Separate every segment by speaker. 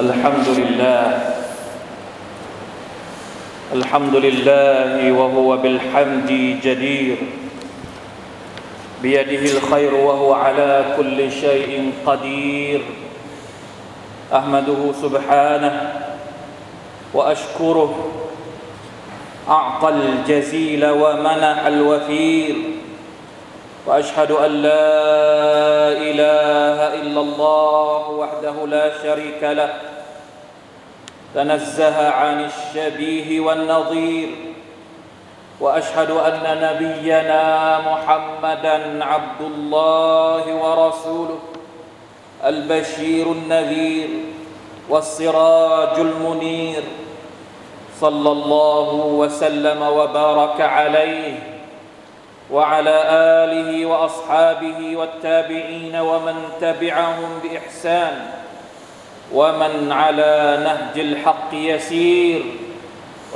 Speaker 1: الحمد لله. الحمد لله وهو بالحمد جدير. بيده الخير وهو على كل شيء قدير. أحمده سبحانه وأشكره. أعطى الجزيل ومنح الوفير. وأشهد أن لا إله إلا الله وحده لا شريك له. تنزه عن الشبيه والنظير وأشهد أن نبينا محمدا عبد الله ورسوله البشير النذير والسراج المنير. صلى الله وسلم وبارك عليه وعلى آله وأصحابه والتابعين ومن تبعهم بإحسان. ومن على نهج الحق يسير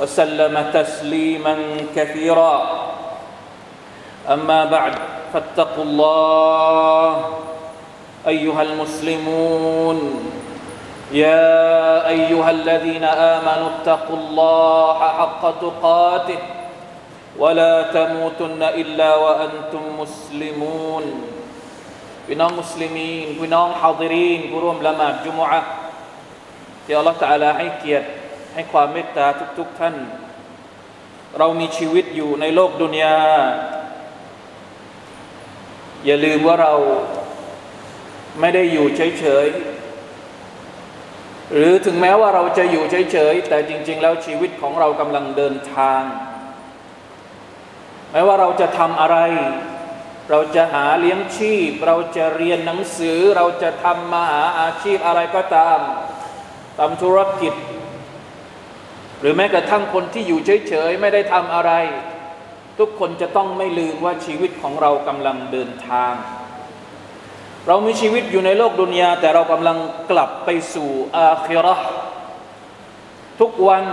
Speaker 1: وسلم تسليما كثيرا اما بعد فاتقوا الله ايها المسلمون يا ايها الذين امنوا اتقوا الله حق تقاته ولا تموتن الا وانتم مسلمون พี่น้องมุสลิมีนพี่น้องฮาดิรีนผู้ร่วมละหมาดจุมอะ ที่อัลลอฮฺตาลาให้เกียรติให้ความเมตตาทุกๆทท่าน เรามีชีวิตอยู่ในโลกดุนยาอย่าลืมว่าเราไม่ได้อยู่เฉยๆหรือถึงแม้ว่าเราจะอยู่เฉยๆแต่จริง ๆ แล้วชีวิตของเรากำลังเดินทางไม่ว่าเราจะทำอะไร เราจะหาเลี้ยงชีพ เราจะเรียนหนังสือ เราจะทำมาหาอาชีพอะไรก็ตาม ทำธุรกิจ หรือแม้กระทั่งคนที่อยู่เฉยๆ ไม่ได้ทำอะไร ทุกคนจะต้องไม่ลืมว่าชีวิตของเรากำลังเดินทาง เรามีชีวิตอยู่ในโลกดุนยาแต่เรากำลังกลับไปสู่อาคิรอทุกวัน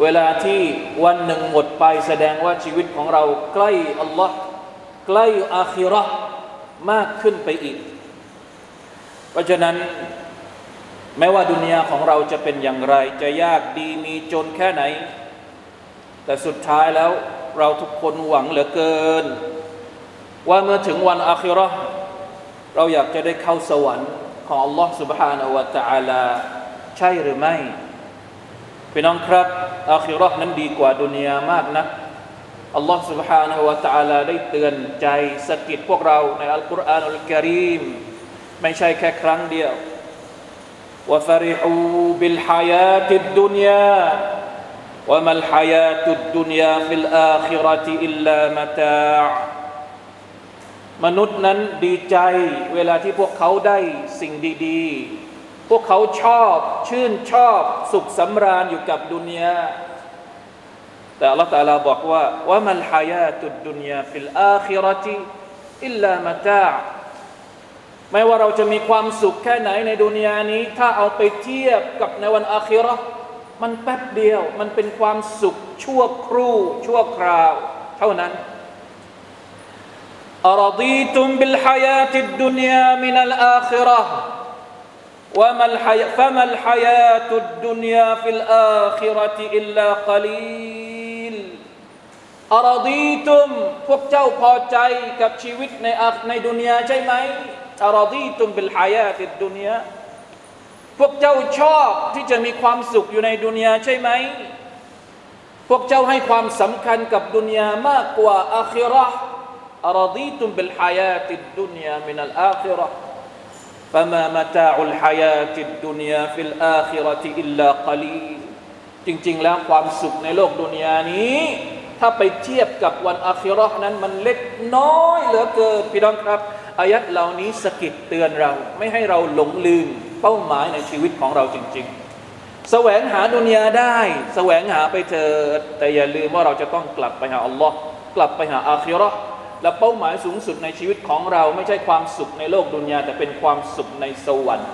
Speaker 1: เวลาที่วันหนึ่งหมดไปแสดงว่าชีวิตของเราใกล้อัลลอฮ์ใกล้อาคิรอมากขึ้นไปอีก เพราะฉะนั้น แม้ว่าดุนยาของเราจะเป็นอย่างไร จะยากดีมีจนแค่ไหน แต่สุดท้ายแล้วเราทุกคนหวังเหลือเกิน ว่าเมื่อถึงวันอาคิรอเราอยากจะได้เข้าสวรรค์ของอัลลอฮ์ سبحانه และ تعالى ใช่หรือไม่พี่น้องครับอาคิรอนั้นดีกว่าดุนยามากนะอัลลอฮ์ سبحانه และ تعالى ได้เตือนใจสกิดพวกเราในอัลกุรอานอัลกิริมไม่ใช่แค่ครั้งเดียว وفرحوا بالحياة الدنيا وما الحياة الدنيا في الآخرة إلا متاع มนุษย์นั้นดีใจเวลาที่พวกเขาได้สิ่งดีๆ พวกเขาชอบชื่นชอบสุขสำราญอยู่กับดุนยา แต่อัลลอฮฺตาลาบอกว่าว่ามันฮายาตุดดุนยาฟิลอาคิรติอิลลามะตา ไม่ว่าเราจะมีความสุขแค่ไหนในดุนยานี้ ถ้าเอาไปเทียบกับในวันอาคิรอมันแป๊บเดียว มันเป็นความสุขชั่วครู่ ชั่วคราว เท่านั้นอรดีตุมบิลฮายาติดดุนยามินัลอาคิรอว่ามัลฮายฟะมัลฮายาตุดดุนยาฟิลอาคิรอติอิลลากลีลอรดีตุมพวกเจ้าพอใจกับชีวิตในอในดุนยาใช่ไหม อารดีตุมบิลฮายาติดดุนยาพวกเจ้าชอบที่จะมีความสุขอยู่ในดุนยาใช่ไหม พวกเจ้าให้ความสำคัญกับดุนยามากกว่าอาคิรออารดีตุมบิลฮายาติดดุนยามินัลอาคิรอ فما متاع الحياة الدنيا في الآخرة إلا قليل จริงๆแล้วความสุขในโลกดุนยานี้ ถ้าไปเทียบกับวันอาคิรอนั้นมันเล็กน้อยเหลือเกินพี่น้องครับ อายัดเหล่านี้สกิดเตือนเรา ไม่ให้เราหลงลืมเป้าหมายในชีวิตของเราจริง ๆ แสวงหาดุนยาได้ แสวงหาไปเถิดแต่อย่าลืมว่าเราจะต้องกลับไปหาอัลลอฮ์กลับไปหาอาคิรอและเป้าหมายสูงสุดในชีวิตของเรา ไม่ใช่ความสุขในโลกดุนยาแต่เป็นความสุขในสวรรค์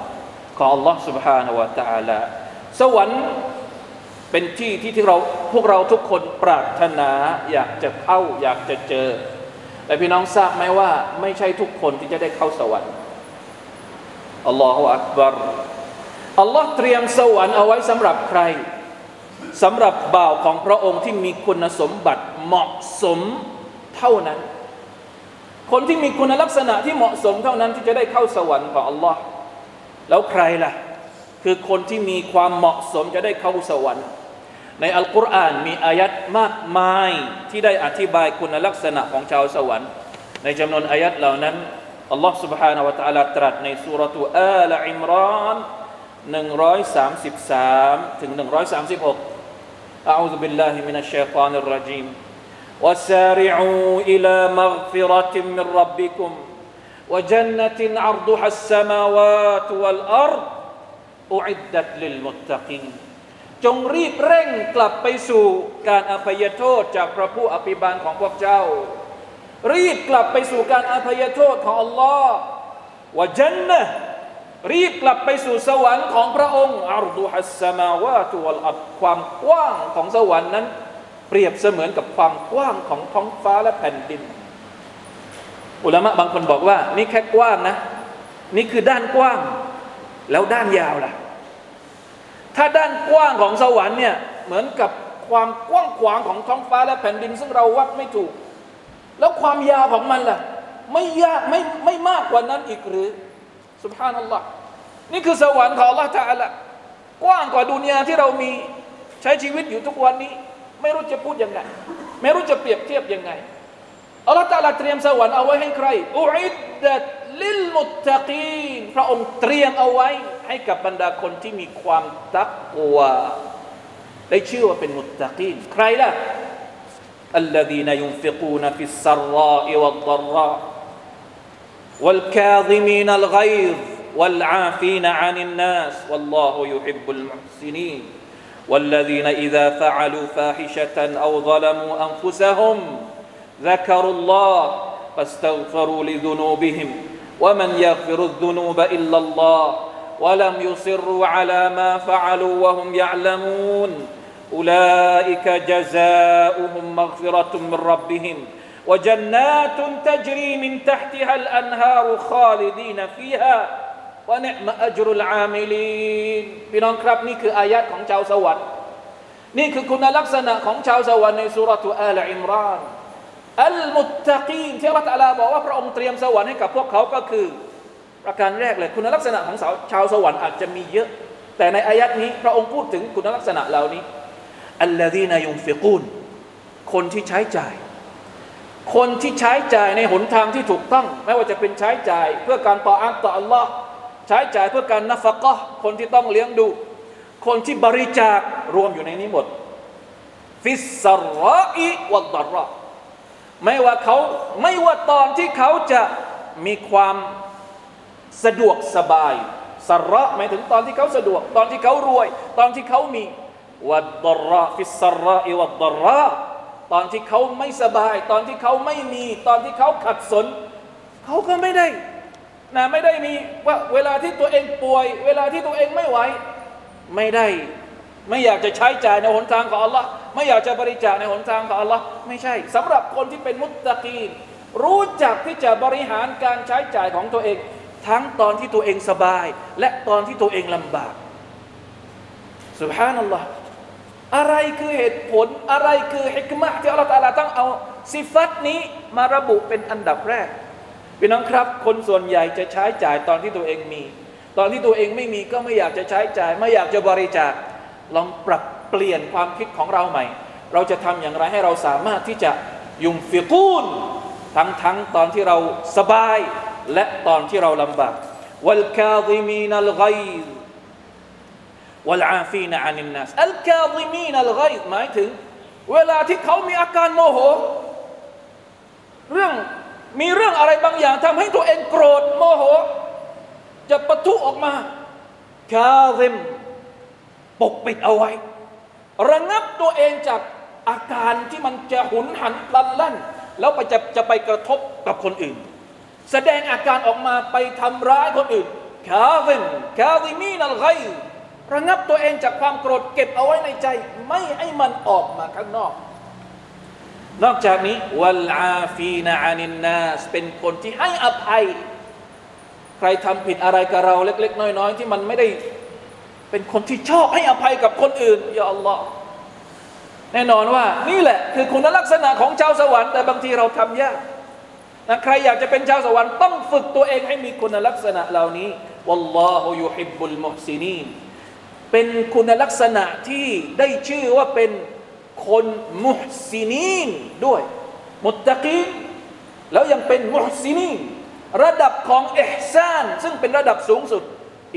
Speaker 1: ของอัลลอฮ์ سبحانه และ تعالى สวรรค์เป็นที่ที่ที่เราพวกเราทุกคนปรารถนาอยากจะเข้าอยากจะเจอ แต่พี่น้องทราบไหมว่า ไม่ใช่ทุกคนที่จะได้เข้าสวรรค์อัลลอฮฺอักบารอัลลอฮ์เตรียมสวรรค์เอาไว้สำหรับใครสำหรับบ่าวของพระองค์ที่มีคุณสมบัติเหมาะสมเท่านั้น คนที่มีคุณลักษณะที่เหมาะสมเท่านั้นที่จะได้เข้าสวรรค์ของอัลลอฮ์แล้วใครล่ะ คือคนที่มีความเหมาะสมจะได้เข้าสวรรค์ ในอัลกุรอานมีอายัดมากมายที่ได้อธิบายคุณลักษณะของชาวสวรรค์ ในจำนวนอายัดเหล่านั้นอัลลอฮ์ سبحانه และ تعالى ตรัสในสุรทูอาลอิมราน133ถึง136 أعوذ بالله من الشيطان الرجيم وسارعوا إلى مغفرة من ربكم وجنة عرضها السماوات والأرض أعدت للمتقين จงรีบเร่งกลับไปสู่การอภัยโทษจากพระผู้อภิบาลของพวกเจ้า รีบกลับไปสู่การอภัยโทษของอัลลอฮ์วะจันนะรีบกลับไปสู่สวรรค์ของพระองค์อารุดุฮัสสมาวาตุวัลอับความกว้างของสวรรค์นั้น เปรียบเสมือนกับความกว้างของท้องฟ้าและแผ่นดิน อุลามะบางคนบอกว่า นี่แค่กว้างนะ นี่คือด้านกว้าง แล้วด้านยาวล่ะ ถ้าด้านกว้างของสวรรค์เนี่ยเหมือนกับความกว้างขวางของท้องฟ้าและแผ่นดินซึ่งเราวัดไม่ถูก แล้วความยาวของมันล่ะ ไม่ยากไม่ไม่มากกว่านั้นอีกหรือสุบฮานัลลอฮ์นี่คือสวรรค์ของ Allah ตาละกว้างกว่าดุนยาที่เรามีใช้ชีวิตอยู่ทุกวันนี้ ไม่รู้จะพูดยังไง ไม่รู้จะเปรียบเทียบยังไงอัลลอฮ์ตาลาเตรียมสวรรค์เอาไว้ให้ใครอุอิดดต ลิลมุตตะกีนพระองค์เตรียมเอาไว้ให้กับบรรดาคนที่มีความตักวาได้ชื่อว่าเป็นมุตตะกีนใครล่ะ الذين ينفقون في السراء والضراء والكاظمين الغيظ والعافين عن الناس والله يحب المحسنين والذين إذا فعلوا فاحشة أو ظلموا أنفسهم ذكروا الله فاستغفروا لذنوبهم ومن يغفر الذنوب إلا الله ولم يصروا على ما فعلوا وهم يعلمون أولئك جزاؤهم مغفرة من ربهم وجنات تجري من تحتها الأنهار خالدين فيها ونعم أجر العاملين พี่น้องครับนี่คืออายะของชาวสวรรค์นี่คือคุณลักษณะของชาวสวรรค์ในสุรทูอาลอิมราน อัลมุตตะกีนที่อัลลอฮฺตะลาบอกว่าพระองค์เตรียมสวรรค์ให้กับพวกเขาก็คือ ประการแรกเลยคุณลักษณะของาชาวสวรรค์อาจจะมีเยอะ แต่ในอายัดนี้พระองค์พูดถึงคุณลักษณะเหล่านี้อัลลอฮีนายุมฟิกูนคนที่ใช้จ่าย คนที่ใช้จ่ายในหนทางที่ถูกต้อง ไม่ว่าจะเป็นใช้จ่าย เพื่อการต่ออันต่ออัลลอฮ์ใช้จ่ายเพื่อการนัฟกะคนที่ต้องเลี้ยงดู คนที่บริจาครวมอยู่ในนี้หมด في السراء والضراء ไม่ว่าเขาไม่ว่าตอนที่เขาจะมีความสะดวกสบายسراء หมายถึงตอนที่เขาสะดวก ตอนที่เขารวย ตอนที่เขามีوالضراء في السراء والضراء ตอนที่เขาไม่สบาย ตอนที่เขาไม่มี ตอนที่เขาขัดสน เขาก็ไม่ได้นะไม่ได้มีว่าเวลาที่ตัวเองป่วย เวลาที่ตัวเองไม่ไหว ไม่ได้ ไม่อยากจะใช้จ่ายในหนทางของอัลลอฮ์ไม่อยากจะบริจาคในหนทางของอัลลอฮ์ไม่ใช่สำหรับคนที่เป็นมุตตะกีน รู้จักที่จะบริหารการใช้จ่ายของตัวเอง ทั้งตอนที่ตัวเองสบาย และตอนที่ตัวเองลำบากสุบฮานัลลอฮ์อะไรคือเหตุผลอะไรคือฮิกมะที่อัลลอฮฺตาลาต้องเอาสิฟัตนี้มาระบุเป็นอันดับแรกพี่น้องครับ คนส่วนใหญ่จะใช้จ่ายตอนที่ตัวเองมี ตอนที่ตัวเองไม่มีก็ไม่อยากจะใช้จ่าย ไม่อยากจะบริจาค ลองปรับเปลี่ยนความคิดของเราใหม่ เราจะทำอย่างไรให้เราสามารถที่จะينفقون ทั้งทั้งตอนที่เราสบายและตอนที่เราลำบากوالكاظمين الغيظ والعافين عن الناس الكاظمين الغيظ หมายถึง เวลาที่เขามีอาการโมโห เรื่องมีเรื่องอะไรบางอย่างทำให้ตัวเองโกรธโมโห จะปะทุออกมาคาซิม ปกปิดเอาไว้ ระงับตัวเองจากอาการที่มันจะหุนหันพลันลั่น แล้วไปจะจะไปกระทบกับคนอื่น แสดงอาการออกมาไปทำร้ายคนอื่นคาซิมคาซิมีนัลไกระงับตัวเองจากความโกรธเก็บเอาไว้ในใจ ไม่ให้มันออกมาข้างนอก นอกจากนี้วัลอาฟีนาอานินนาสเป็นคนที่ให้อภัย ใครทำผิดอะไรกับเราเล็ก ๆ น้อย ๆ ที่มันไม่ได้ เป็นคนที่ชอบให้อภัยกับคนอื่นอย่าอัลลอฮ์แน่นอนว่า นี่แหละ คือคุณลักษณะของชาวสวรรค์แต่บางทีเราทำยากนะใครอยากจะเป็นชาวสวรรค์ต้องฝึกตัวเองให้มีคุณลักษณะเหล่านี้วัลลอฮุยุฮิบบุลมุฮซินีนเป็นคุณลักษณะที่ได้ชื่อว่าเป็นคน محسنين ด้วย متقي แล้วยังเป็น محسنين ระดับของ إحسان ซึ่งเป็นระดับสูงสุด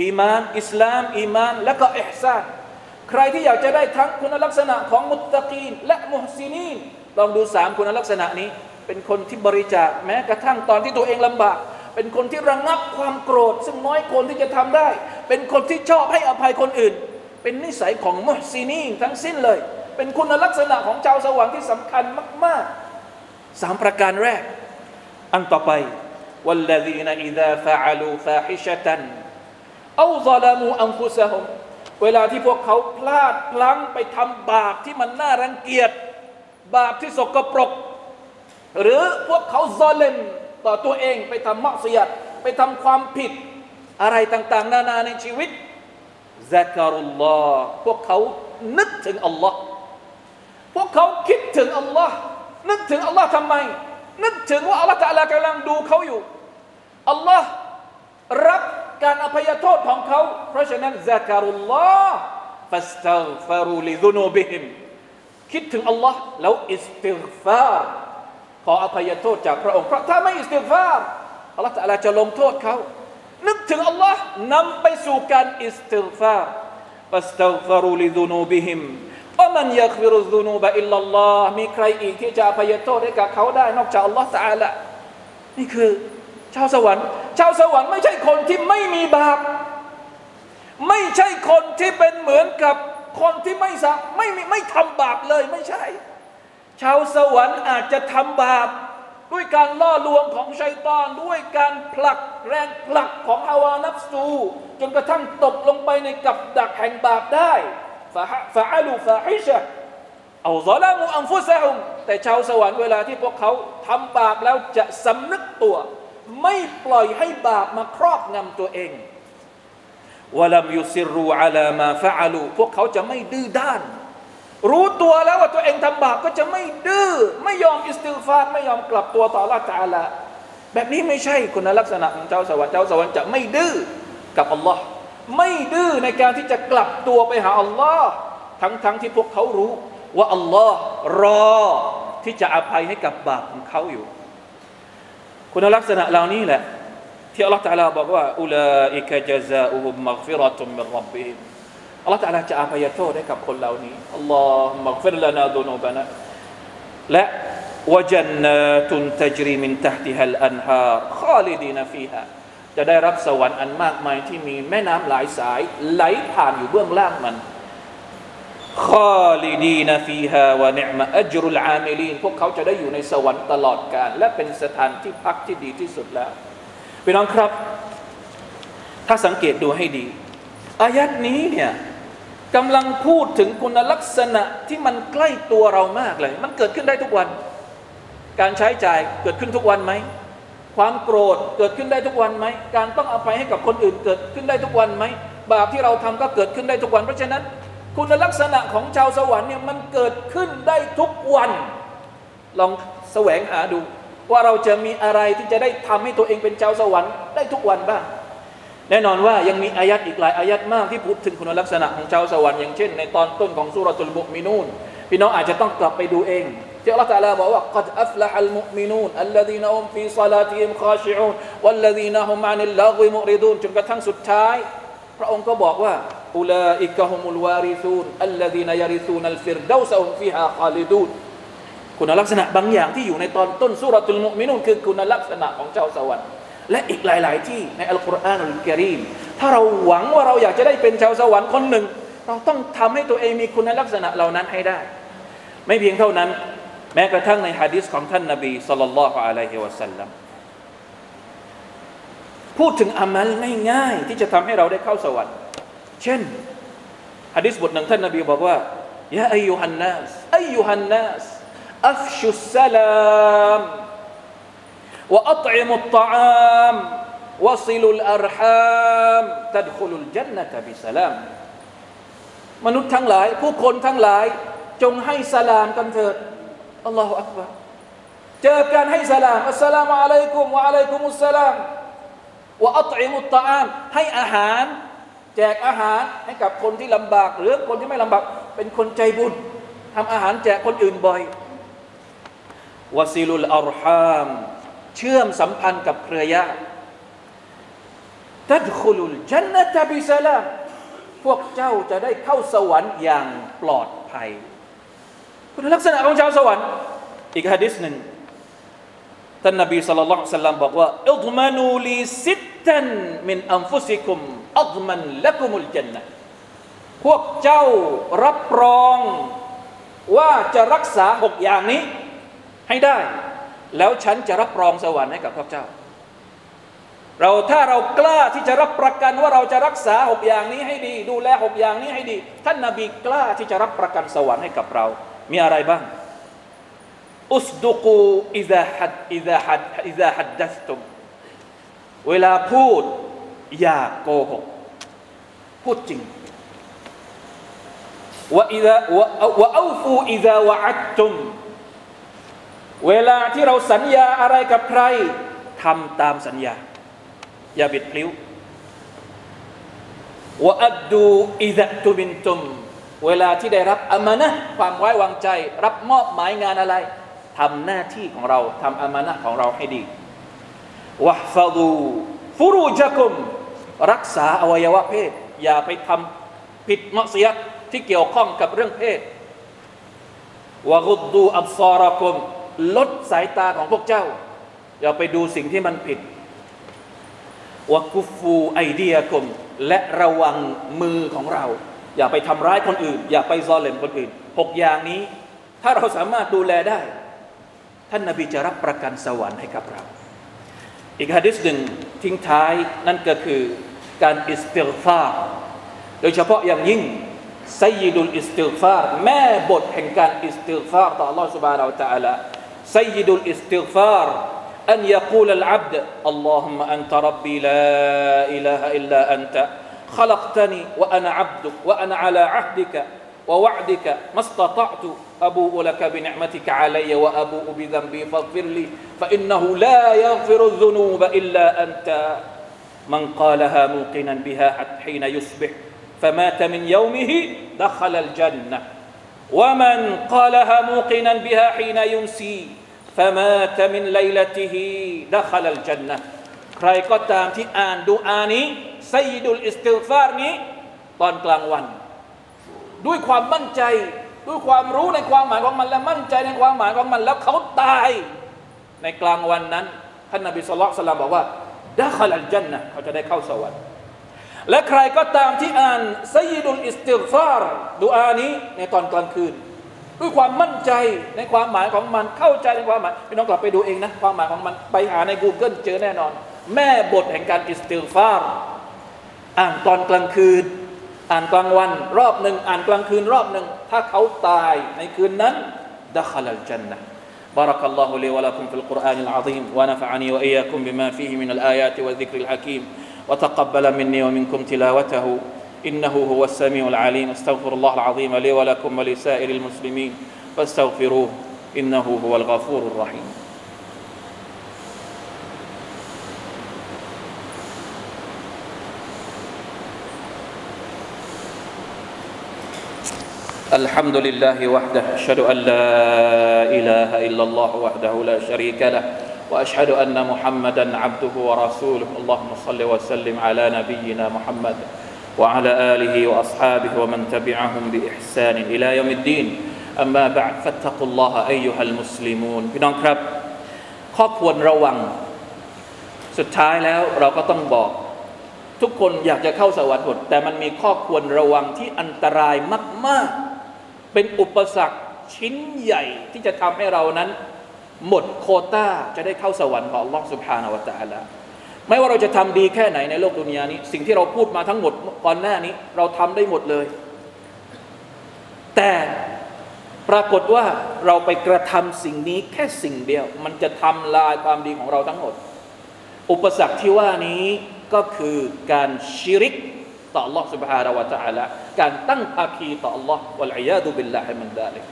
Speaker 1: อีมาน อิสลาม อีมาน และก็อิฮซานใครที่อยากจะได้ทั้งคุณลักษณะของมุตตะกีนและมุฮซินีนลองดูสามคุณลักษณะนี้ เป็นคนที่บริจาคแม้กระทั่งตอนที่ตัวเองลำบาก เป็นคนที่ระงับความโกรธ ซึ่งน้อยคนที่จะทำได้ เป็นคนที่ชอบให้อภัยคนอื่น เป็นนิสัยของมุฮซินีนทั้งสิ้นเลย เป็นคุณลักษณะของชาวสวรรค์ที่สำคัญมากๆสามประการแรก อันต่อไป والذين إذا فعلوا فاحشة เอาซาลามูอังฟุซะฮมเวลาที่พวกเขาพลาดพลั้งไปทำบาปที่มันน่ารังเกียจบาปที่สกปรก หรือพวกเขาซาเลมต่อตัวเองไปทำมักเสียดไปทำความผิด อะไรต่างๆ นานาในชีวิตซะการุลลอฮ์พวกเขานึกถึงอัลลอฮ์พวกเขาคิดถึงอัลลอฮ์นึกถึงอัลลอฮ์ทำไม นึกถึงว่าอัลลอฮ์กำลังดูเขาอยู่อัลลอฮ์รับ การอภัยโทษของเขา เพราะฉะนั้นซาการุลลอฮ์ฟัสตัฆฟารูลิซุนูบิฮิมคิดถึงอัลลอฮ์แล้วอิสติฆฟาร์ขออภัยโทษจากพระองค์เพราะถ้าไม่استغفار อัลลอฮ์ตะจะลงโทษเขา นึกถึงอัลลอฮ์นำไปสู่การ استغفار فاستغفروا لذنوبهم ومن يغفر الذنوب إلا الله มีใครอีกที่จะอภัยโทษให้กับเขาได้นอกจากอัลลอฮ์ تعالى นี่คือชาวสวรรค์ ชาวสวรรค์ไม่ใช่คนที่ไม่มีบาป ไม่ใช่คนที่เป็นเหมือนกับคนที่ไม่สักไม่มีไม่ทำบาปเลยไม่ใช่ ชาวสวรรค์อาจจะทำบาป ด้วยการล่อลวงของชัยตอนด้วยการผลักแรงผลักของฮาวานับสูจนกระทั่งตกลงไปในกับดักแห่งบาปได้ฟะฟะอาลูฟาฮิชะเอาซอลามูอัมฟุซะฮุมแต่ชาวสวรรค์เวลาที่พวกเขาทำบาปแล้วจะสำนึกตัว ไม่ปล่อยให้บาปมาครอบงำตัวเองวะลัมยุซิรูอาลามาฟะอาลูพวกเขาจะไม่ดื้อด้าน รู้ตัวแล้วว่าตัวเองทำบาปก็จะไม่ดื้อ ไม่ยอมอิสติฟารไม่ยอมกลับตัวต่อละตาละแบบนี้ไม่ใช่คุณลักษณะของเจ้าสวรรค์เจ้าสวรรค์จะไม่ดื้อกับอัลลอฮ์ไม่ดื้อในการที่จะกลับตัวไปหาอัลลอฮ์ทั้งทั้งที่พวกเขารู้ว่าอัลลอฮ์รอที่จะอภัยให้กับบาปของเขาอยู่ คุณลักษณะเหล่านี้แหละ ที่อัลลอฮ์ตะลาบอกว่าอุลาอิกะจาซาอุฮุมมักฟิรตุมมินรับบิฮิมอัลลอฮ์ تعالى จะอภัยโทษให้กับคนเหล่านี้اللهم اغفر لنا ذنوبنا และ وجنات تجري من تحتها الأنهار خالدين فيها จะได้รับสวรรค์อันมากมายที่มีแม่น้ำหลายสายไหลผ่านอยู่เบื้องล่างมัน خالدين فيها ونعم أجر العاملين พวกเขาจะได้อยู่ในสวรรค์ตลอดกาลและเป็นสถานที่พักที่ดีที่สุดแล้วพี่น้องครับ ถ้าสังเกตดูให้ดีอายัดนี้เนี่ยกำลังพูดถึงคุณลักษณะที่มันใกล้ตัวเรามากเลย มันเกิดขึ้นได้ทุกวัน การใช้จ่ายเกิดขึ้นทุกวันไหม ความโกรธเกิดขึ้นได้ทุกวันไหม การต้องอภัยให้กับคนอื่นเกิดขึ้นได้ทุกวันไหม บาปที่เราทำก็เกิดขึ้นได้ทุกวัน เพราะฉะนั้น คุณลักษณะของชาวสวรรค์เนี่ยมันเกิดขึ้นได้ทุกวัน ลองแสวงหาดู ว่าเราจะมีอะไรที่จะได้ทำให้ตัวเองเป็นชาวสวรรค์ได้ทุกวันบ้าง แน่นอนว่ายังมีอายัดอีกหลายอายัดมากที่พูดถึงคุณลักษณะของชาวสวรรค์อย่างเช่นในตอนต้นของسورة المؤمنون พี่น้องอาจจะต้องกลับไปดูเองที่อัลลอฮฺ تعالى บอกว่า قد أفلح المؤمنون الذين هم في صلاتهم خاشعون والذين هم عن اللغو معرضون จนกระทั่งสุดท้าย ระองค์ก็บอกว่าอุลาอิกะฮุมุลวาริซูนอัลลดีนยาริซูนัลฟิรดาวซะฮุมฟีฮาคาลิดูนคุณลักษณะบางอย่างที่อยู่ในตอนต้นสุรตุลมุมินูนคือคุณลักษณะของเจ้าสวรรค์และอีกหลาย ๆ ที่ในอัลกุรอานอัลกิริมถ้าเราหวังว่าเราอยากจะได้เป็นชาวสวรรค์คนหนึ่ง เราต้องทำให้ตัวเองมีคุณลักษณะเหล่านั้นให้ได้ ไม่เพียงเท่านั้น แม้กระทั่งในฮะดิษของท่านนบีสุลต่านละฮ์อะลัยฮิวะสัลลัม พูดถึงอามัลง่ายๆ ที่จะทำให้เราได้เข้าสวรรค์ เช่นฮะดิษบทหนึ่งท่านนบีบอกว่ายะอายุฮันนัสอายุฮันนัสอัฟชุสสลามวะอัตอิมุตตะอามวะซิลุลอัรฮามตัดขุลุลจันนะตบิสลามมนุษย์ทั้งหลาย ผู้คนทั้งหลาย จงให้สลามกันเถิดอัลลอฮฺอักบาเจอการให้สลามอัสสลามุอะลัยกุมวะอะลัยกุมุสสลาม วะอัตอิมุตตะอามให้อาหาร แจกอาหารให้กับคนที่ลำบาก หรือคนที่ไม่ลำบากเป็นคนใจบุญทำอาหารแจกคนอื่นบ่อยวาซิลุลอัลฮามเชื่อมสัมพันธ์กับเครือญาติตัดคุลุลจันนตบิสลามพวกเจ้าจะได้เข้าสวรรค์อย่างปลอดภัยคุณลักษณะของชาวสวรรค์อีกฮะดิษหนึ่ง ท่านนบีสัลลัลลอฮุซัลลัมบอกว่าอิดมานูลีสิตตันมินอัมฟุสิกุมอัลมันละกุมุลจันนะพวกเจ้ารับรองว่าจะรักษาหกอย่างนี้ให้ได้ แล้วฉันจะรับรองสวรรค์ให้กับพวกเจ้า เราถ้าเรากล้าที่จะรับประกันว่าเราจะรักษาหกอย่างนี้ให้ดี ดูแลหกอย่างนี้ให้ดี ท่านนาบีกล้าที่จะรับประกันสวรรค์ให้กับเรา มีอะไรบ้าง อุสดุกูอิซาฮัดอิซาฮัดอิซาฮัดดัสตุมเวลาพูดอย่าโกหก พูดจริงว่าอิซาวะวะอูฟูอิซาวะอัดตุมเวลาที่เราสัญญาอะไรกับใครทำตามสัญญา อย่าบิดพลิ้ววะอัดดูอิซะตุบินตุม เวลาที่ได้รับอามานะความไว้วางใจ รับมอบหมายงานอะไร ทำหน้าที่ของเราทำอามานะของเราให้ดีวะฟาดูฟุรูจักุม รักษาอวัยวะเพศ อย่าไปทำผิดมะเสียที่เกี่ยวข้องกับเรื่องเพศวะกุดดูอับซารกุม ลดสายตาของพวกเจ้า อย่าไปดูสิ่งที่มันผิดوكفوا أيديكم และระวังมือของเรา อย่าไปทำร้ายคนอื่น อย่าไปظالم คนอื่นหกอย่างนี้ ถ้าเราสามารถดูแลได้ ท่านนาบีจะรับประกันสวรรค์ให้กับเรา อีกฮะดิษหนึ่งทิ้งท้ายนั่นก็คือการอิสติลฟาร์โดยเฉพาะอย่างยิ่งไซยิดุลอิสติลฟาร์แม่บทแห่งการอิสติลฟาร์ต่อ Allah سبحانه และ تعالى ไซยิดุลอิสติลฟาร์ أن يقول العبد اللهم أنت ربي لا إله إلا أنت خلقتني وأنا عبدك وأنا على عهدك ووعدك ما استطعت أبوء لك بنعمتك علي وأبوء بذنبي فاغفر لي فإنه لا يغفر الذنوب إلا أنت من قالها موقنا بها حتى حين يصبح فمات من يومه دخل الجنة ومن قالها موقنا بها حين يمسي فمات من ليلته دخل الجنة ใครก็ตามที่อ่านดูอานี้ไซดุลอิสติลฟาร์นี้ตอนกลางวัน ด้วยความมั่นใจ ด้วยความรู้ในความหมายของมันและมั่นใจในความหมายของมัน แล้วเขาตาย ในกลางวันนั้นท่านนบีสุลต่านบอกว่าดะขลัลจันนะเขาจะได้เข้าสวรรค์และใครก็ตามที่อ่านسيد الاستغفار دعاء นี้ในตอนกลางคืน ด้วยความมั่นใจในความหมายของมันเข้าใจในความหมายพี่น้องกลับไปดูเองนะความหมายของมันไปหาใน Google เจอแน่นอน แม่บทแห่งการ استغفار อ่านตอนกลางคืน อ่านกลางวัน รอบหนึ่งอ่านกลางคืน รอบหนึ่งถ้าเขาตายในคืนนั้นดัขลัลจันนะ بارك الله لي ولكم في القرآن العظيم ونفعني وإياكم بما فيه من الآيات والذكر الحكيم وتقبل مني ومنكم تلاوته إنه هو السميع العليم استغفر الله العظيم لي ولكم ولسائر المسلمين فاستغفروه إنه هو الغفور الرحيم الحمد لله وحده أشهد أن لا إله إلا الله وحده لا شريك له وأشهد أن محمدا عبده ورسوله. اللهم صل وسلم على نبينا محمد وعلى آله وأصحابه ومن تبعهم بإحسان إلى يوم الدين. أما بعد فاتقوا الله أيها المسلمون. พี่น้องครับข้อควรระวัง สุดท้ายแล้วเราก็ต้องบอก ทุกคนอยากจะเข้าสวรรค์หมดแต่มันมีข้อควรระวังที่อันตรายมาก ๆ เป็นอุปสรรคชิ้นใหญ่ที่จะทำให้เรานั้น หมดโควต้าจะได้เข้าสวรรค์ของ Allah سبحانه และ تعالى ไม่ว่าเราจะทำดีแค่ไหนในโลกดุนยานี้ สิ่งที่เราพูดมาทั้งหมดก่อนหน้านี้ เราทำได้หมดเลย แต่ปรากฏว่าเราไปกระทำสิ่งนี้แค่สิ่งเดียว มันจะทำลายความดีของเราทั้งหมด อุปสรรคที่ว่านี้ก็คือการชิริก ต่อ Allah سبحانه และ تعالى การตั้งภาคีต่อ Allah วะลัยยาดุบิลลาฮิมินดาลิก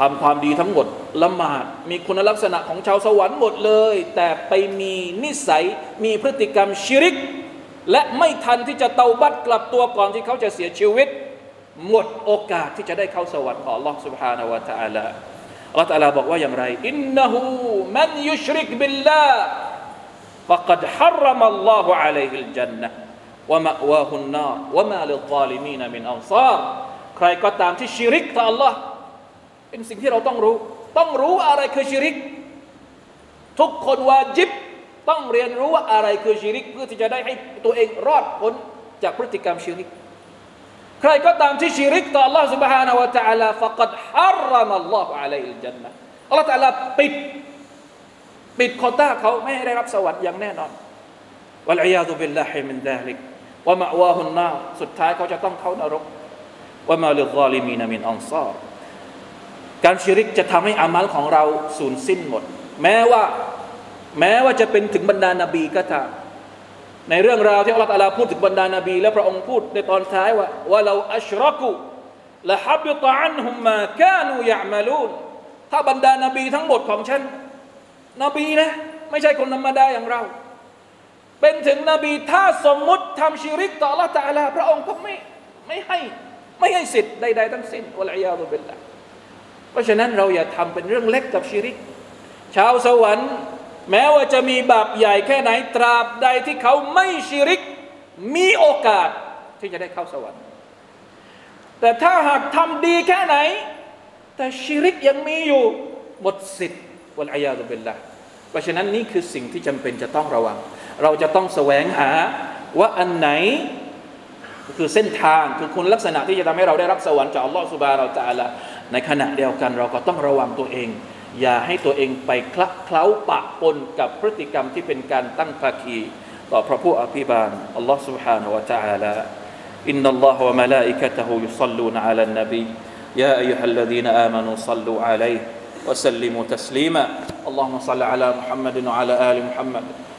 Speaker 1: ทำความดีทั้งหมดละหมาดมีคุณลักษณะของชาวสวรรค์หมดเลย แต่ไปมีนิสัยมีพฤติกรรมชิริก และไม่ทันที่จะเตาบัดกลับตัวก่อนที่เขาจะเสียชีวิต หมดโอกาสที่จะได้เข้าสวรรค์ของ Allah سبحانه และ تعالى อัลลอฮฺตาลาบอกว่าอย่างไรอินนหูมันยุชริกบิลลา فقد حرم الله عليه الجنة ومأواه النار وما للظالمين من أنصار ใครก็ตามที่ชิริกต่อ Allah เป็นสิ่งที่เราต้องรู้ ต้องรู้อะไรคือชิริก ทุกคนวาจิบ ต้องเรียนรู้ว่าอะไรคือชิริก เพื่อที่จะได้ให้ตัวเองรอดพ้นจากพฤติกรรมชิริก ใครก็ตามที่ชิริกต่อ Allah سبحانه และ تعالى فقد حرم الله عليه الجنة Allah تعالى ปิด ปิดโคต้าเขาไม่ให้ได้รับสวรรค์อย่างแน่นอนวะลัยยาตุบิลลาฮิมินดาลิก วะมะวาฮุนนาสุดท้ายเขาจะต้องเข้านรกوما للظالمين من أنصار การ شرك จะทำให้ عمل ของเราสูญสิ้นหมด แม้ว่าแม้ว่าจะเป็นถึงบรรดานาบีก็ตามในเรื่องราวที่อัลลอฮฺพูดถึงบรรดานาบี และพระองค์พูดในตอนท้ายว่า ولو أشركوا لحبط عنهم ما كانوا يعملونถ้าบรรดานาบีทั้งหมดของฉันนบีนะ ไม่ใช่คนธรรมดาอย่างเรา เป็นถึงนบีถ้าสมมุติทำชิริกต่อละตาลาพระองค์ก็ไม่ไม่ให้ไม่ให้สิทธิ์ใดๆทั้งสิ้นวะลัยยาตุเบลละเพราะฉะนั้นเราอย่าทำเป็นเรื่องเล็กกับชิริก ชาวสวรรค์ แม้ว่าจะมีบาปใหญ่แค่ไหนตราบใดที่เขาไม่ชิริก มีโอกาสที่จะได้เข้าสวรรค์ แต่ถ้าหากทำดีแค่ไหน แต่ชิริกยังมีอยู่หมดสิทธิ์วะลัยยาตุเบลละเพราะฉะนั้นนี่คือสิ่งที่จำเป็นจะต้องระวัง เราจะต้องแสวงหาว่าอันไหนคือเส้นทางคือคุณลักษณะที่จะทำให้เราได้รับสวรรค์จากอัลลอฮฺสุบาเราจะละในขณะเดียวกัน เราก็ต้องระวังตัวเอง อย่าให้ตัวเองไปคลักเคล้าปะปนกับพฤติกรรมที่เป็นการตั้งภาคีต่อพระผู้อภิบาลอัลลอฮฺ سبحانه และ تعالى إن الله وملائكته يصلون على النبي يا أيها الذين آمنوا صلوا عليه وسلموا تسليما اللهم صل على محمد وعلى آل محمد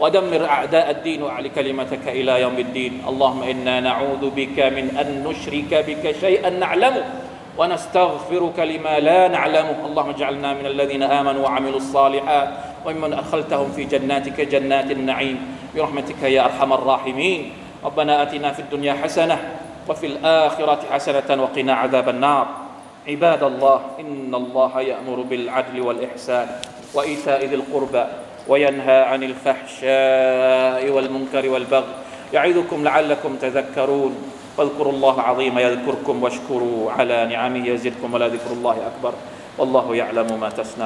Speaker 1: ودمر أعداء الدين وأعل كلمتك إلى يوم الدين. اللهم إنا نعوذ بك من أن نشرك بك شيئا نعلمه ونستغفرك لما لا نعلمه. اللهم اجعلنا من الذين آمنوا وعملوا الصالحات وممن أدخلتهم في جناتك جنات النعيم. برحمتك يا أرحم الراحمين. ربنا آتنا في الدنيا حسنة وفي الآخرة حسنة وقنا عذاب النار. عباد الله إن الله يأمر بالعدل والإحسان وإيتاء ذي القربى وينهى عن الفحشاء والمنكر والبغي. يعظكم لعلكم تذكرون. واذكروا الله العظيم يذكركم واشكروا على نعمه يزدكم ولذكر الله أكبر. والله يعلم ما تصنع